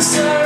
sun.